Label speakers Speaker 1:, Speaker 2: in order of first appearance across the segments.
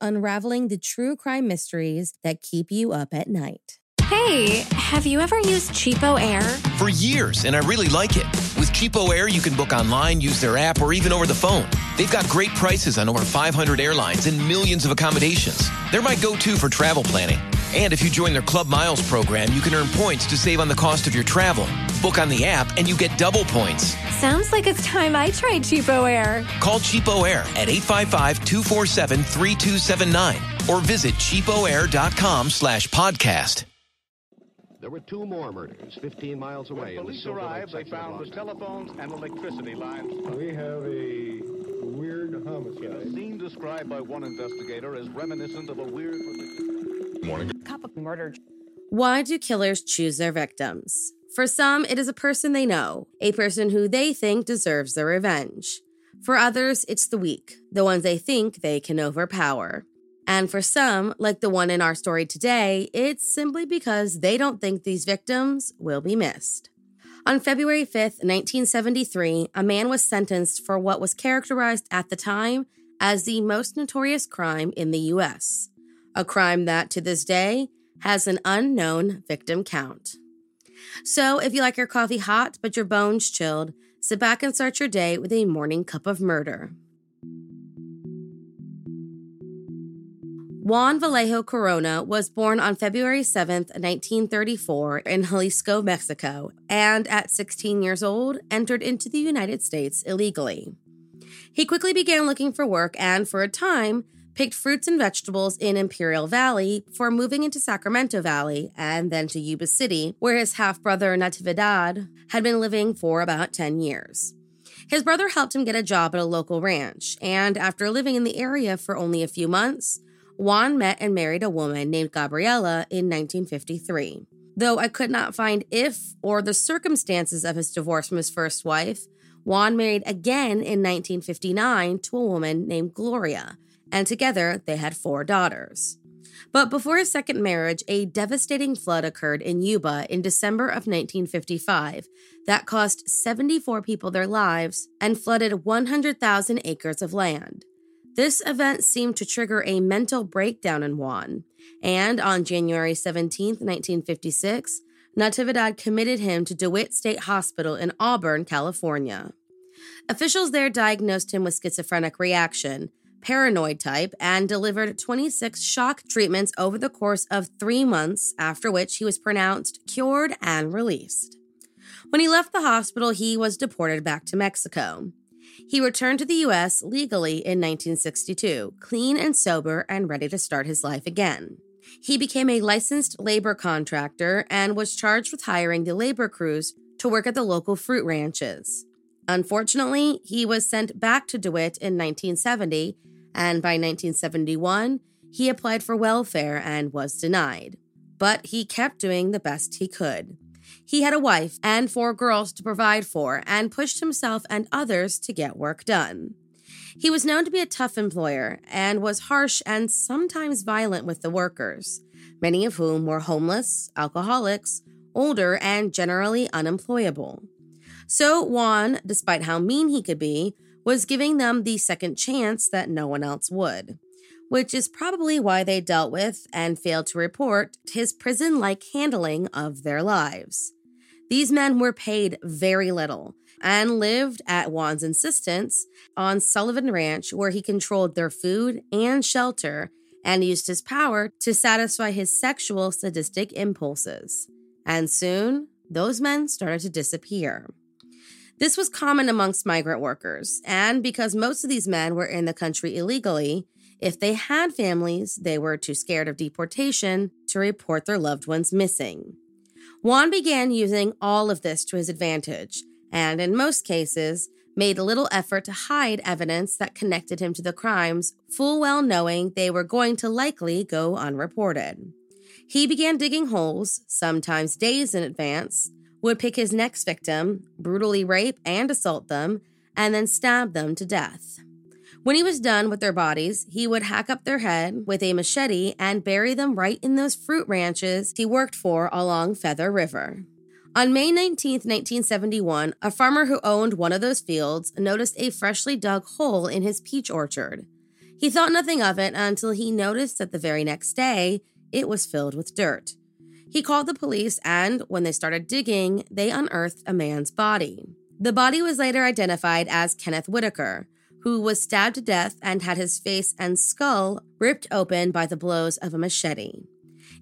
Speaker 1: unraveling the true crime mysteries that keep you up at night.
Speaker 2: Hey, have you ever used CheapOair?
Speaker 3: For years, and I really like it. With CheapOair, you can book online, use their app, or even over the phone. They've got great prices on over 500 airlines and millions of accommodations. They're my go to for travel planning. And if you join their Club Miles program, you can earn points to save on the cost of your travel. Book on the app and you get double points.
Speaker 2: Sounds like it's time I tried CheapOair.
Speaker 3: Call CheapOair at 855-247-3279 or visit cheapoair.com slash podcast.
Speaker 4: There were two more murders 15 miles away.
Speaker 5: When police arrived, they found the telephones and electricity lines.
Speaker 6: We have a weird homicide.
Speaker 5: A scene described by one investigator as reminiscent of a weird.
Speaker 6: Morning.
Speaker 2: Cup of murder.
Speaker 1: Why do killers choose their victims? For some, it is a person they know, a person who they think deserves their revenge. For others, it's the weak, the ones they think they can overpower. And for some, like the one in our story today, it's simply because they don't think these victims will be missed. On February 5th, 1973, a man was sentenced for what was characterized at the time as the most notorious crime in the U.S., a crime that to this day has an unknown victim count. So, if you like your coffee hot but your bones chilled, sit back and start your day with a morning cup of murder. Juan Vallejo Corona was born on February 7, 1934, in Jalisco, Mexico, and at 16 years old, entered into the United States illegally. He quickly began looking for work and, for a time, picked fruits and vegetables in Imperial Valley before moving into Sacramento Valley and then to Yuba City, where his half brother Natividad had been living for about 10 years. His brother helped him get a job at a local ranch, and after living in the area for only a few months, Juan met and married a woman named Gabriela in 1953. Though I could not find if or the circumstances of his divorce from his first wife, Juan married again in 1959 to a woman named Gloria, and together they had four daughters. But before his second marriage, a devastating flood occurred in Yuba in December of 1955 that cost 74 people their lives and flooded 100,000 acres of land. This event seemed to trigger a mental breakdown in Juan, and on January 17, 1956, Natividad committed him to DeWitt State Hospital in Auburn, California. Officials there diagnosed him with schizophrenic reaction, paranoid type, and delivered 26 shock treatments over the course of three months, after which he was pronounced cured and released. When he left the hospital, he was deported back to Mexico. He returned to the U.S. legally in 1962, clean and sober and ready to start his life again. He became a licensed labor contractor and was charged with hiring the labor crews to work at the local fruit ranches. Unfortunately, he was sent back to DeWitt in 1970, and by 1971, he applied for welfare and was denied. But he kept doing the best he could. He had a wife and four girls to provide for and pushed himself and others to get work done. He was known to be a tough employer and was harsh and sometimes violent with the workers, many of whom were homeless, alcoholics, older, and generally unemployable. So Juan, despite how mean he could be, was giving them the second chance that no one else would, which is probably why they dealt with and failed to report his prison like handling of their lives. These men were paid very little and lived at Juan's insistence on Sullivan Ranch, where he controlled their food and shelter and used his power to satisfy his sexual sadistic impulses. And soon, those men started to disappear. This was common amongst migrant workers, and because most of these men were in the country illegally, if they had families, they were too scared of deportation to report their loved ones missing. Juan began using all of this to his advantage, and in most cases, made little effort to hide evidence that connected him to the crimes, full well knowing they were going to likely go unreported. He began digging holes, sometimes days in advance, would pick his next victim, brutally rape and assault them, and then stab them to death. When he was done with their bodies, he would hack up their head with a machete and bury them right in those fruit ranches he worked for along Feather River. On May 19, 1971, a farmer who owned one of those fields noticed a freshly dug hole in his peach orchard. He thought nothing of it until he noticed that the very next day it was filled with dirt. He called the police, and when they started digging, they unearthed a man's body. The body was later identified as Kenneth Whitacre, who was stabbed to death and had his face and skull ripped open by the blows of a machete.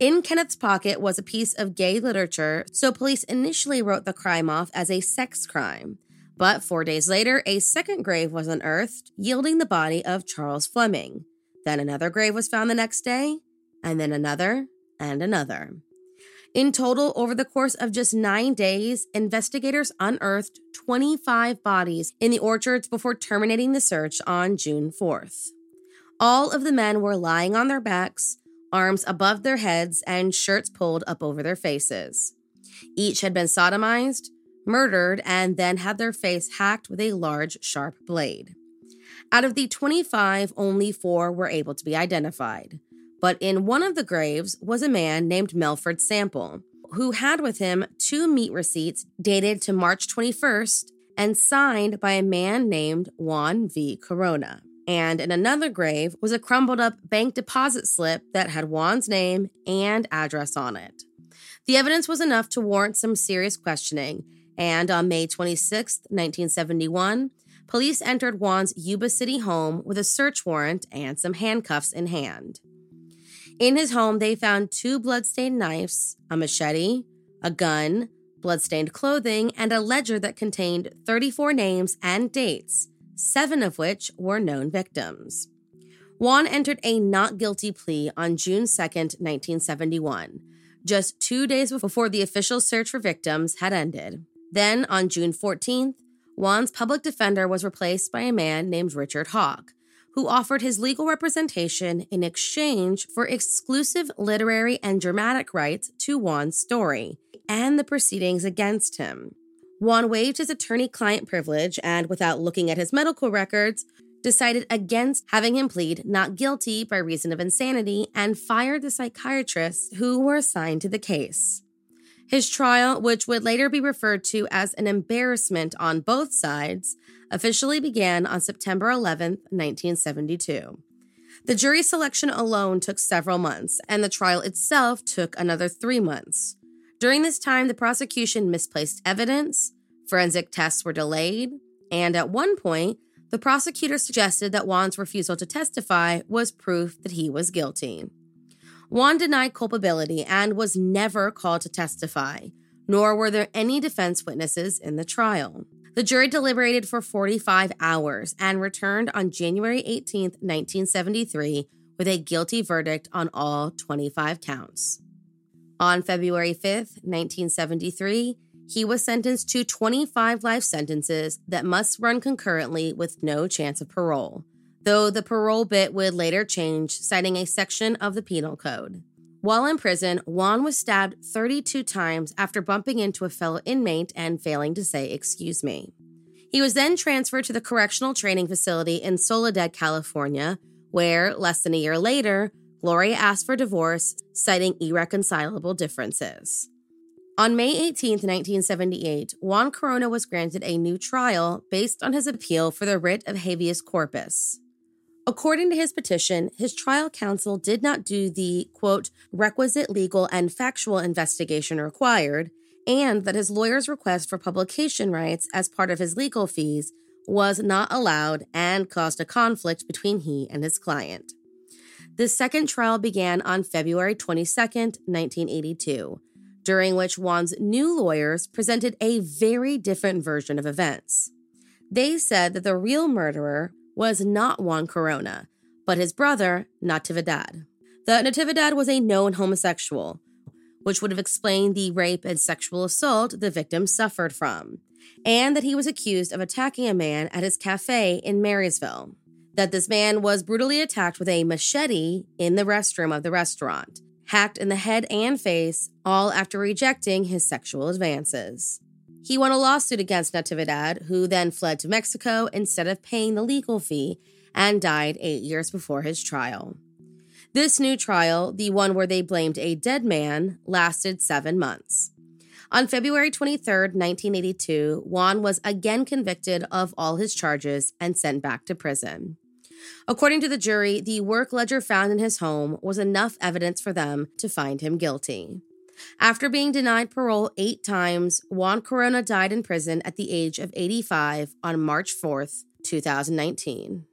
Speaker 1: In Kenneth's pocket was a piece of gay literature, so police initially wrote the crime off as a sex crime. But four days later, a second grave was unearthed, yielding the body of Charles Fleming. Then another grave was found the next day, and then another, and another. In total, over the course of just nine days, investigators unearthed 25 bodies in the orchards before terminating the search on June 4th. All of the men were lying on their backs, arms above their heads, and shirts pulled up over their faces. Each had been sodomized, murdered, and then had their face hacked with a large, sharp blade. Out of the 25, only four were able to be identified. But in one of the graves was a man named Melford Sample, who had with him two meat receipts dated to March 21st and signed by a man named Juan V. Corona and in another grave was a crumbled up bank deposit slip that had Juan's name and address on it. The evidence was enough to warrant some serious questioning, and on May 26, 1971, police entered Juan's Yuba City home with a search warrant and some handcuffs in hand. In his home, they found two bloodstained knives, a machete, a gun, bloodstained clothing, and a ledger that contained 34 names and dates seven of which were known victims. Juan entered a not guilty plea on June 2, 1971, just two days before the official search for victims had ended. Then, on June 14th, Juan's public defender was replaced by a man named Richard Hawk, who offered his legal representation in exchange for exclusive literary and dramatic rights to Juan's story and the proceedings against him. Juan waived his attorney client privilege and, without looking at his medical records, decided against having him plead not guilty by reason of insanity and fired the psychiatrists who were assigned to the case. His trial, which would later be referred to as an embarrassment on both sides, officially began on September 11, 1972. The jury selection alone took several months, and the trial itself took another three months. During this time, the prosecution misplaced evidence, forensic tests were delayed, and at one point, the prosecutor suggested that Juan's refusal to testify was proof that he was guilty. Juan denied culpability and was never called to testify, nor were there any defense witnesses in the trial. The jury deliberated for 45 hours and returned on January 18, 1973, with a guilty verdict on all 25 counts. On February 5, 1973, he was sentenced to 25 life sentences that must run concurrently with no chance of parole, though the parole bit would later change, citing a section of the Penal Code. While in prison, Juan was stabbed 32 times after bumping into a fellow inmate and failing to say, Excuse me. He was then transferred to the Correctional Training Facility in Soledad, California, where, less than a year later, Gloria asked for divorce, citing irreconcilable differences. On May 18, 1978, Juan Corona was granted a new trial based on his appeal for the writ of habeas corpus. According to his petition, his trial counsel did not do the, quote, requisite legal and factual investigation required, and that his lawyer's request for publication rights as part of his legal fees was not allowed and caused a conflict between he and his client. The second trial began on February 22, 1982. during which Juan's new lawyers presented a very different version of events. They said that the real murderer was not Juan Corona, but his brother, Natividad. The Natividad was a known homosexual, which would have explained the rape and sexual assault the victim suffered from, and that he was accused of attacking a man at his cafe in Marysville. That this man was brutally attacked with a machete in the restroom of the restaurant, hacked in the head and face, all after rejecting his sexual advances. He won a lawsuit against Natividad, who then fled to Mexico instead of paying the legal fee and died eight years before his trial. This new trial, the one where they blamed a dead man, lasted seven months. On February 23, 1982, Juan was again convicted of all his charges and sent back to prison. According to the jury, the work ledger found in his home was enough evidence for them to find him guilty. After being denied parole eight times, Juan Corona died in prison at the age of 85 on March 4th, 2019.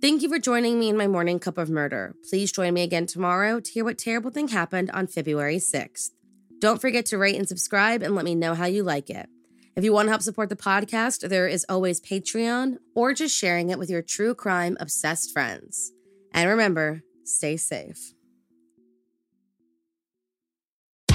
Speaker 1: Thank you for joining me in my morning cup of murder. Please join me again tomorrow to hear what terrible thing happened on February 6th. Don't forget to rate and subscribe and let me know how you like it. If you want to help support the podcast, there is always Patreon or just sharing it with your true crime obsessed friends. And remember, stay safe.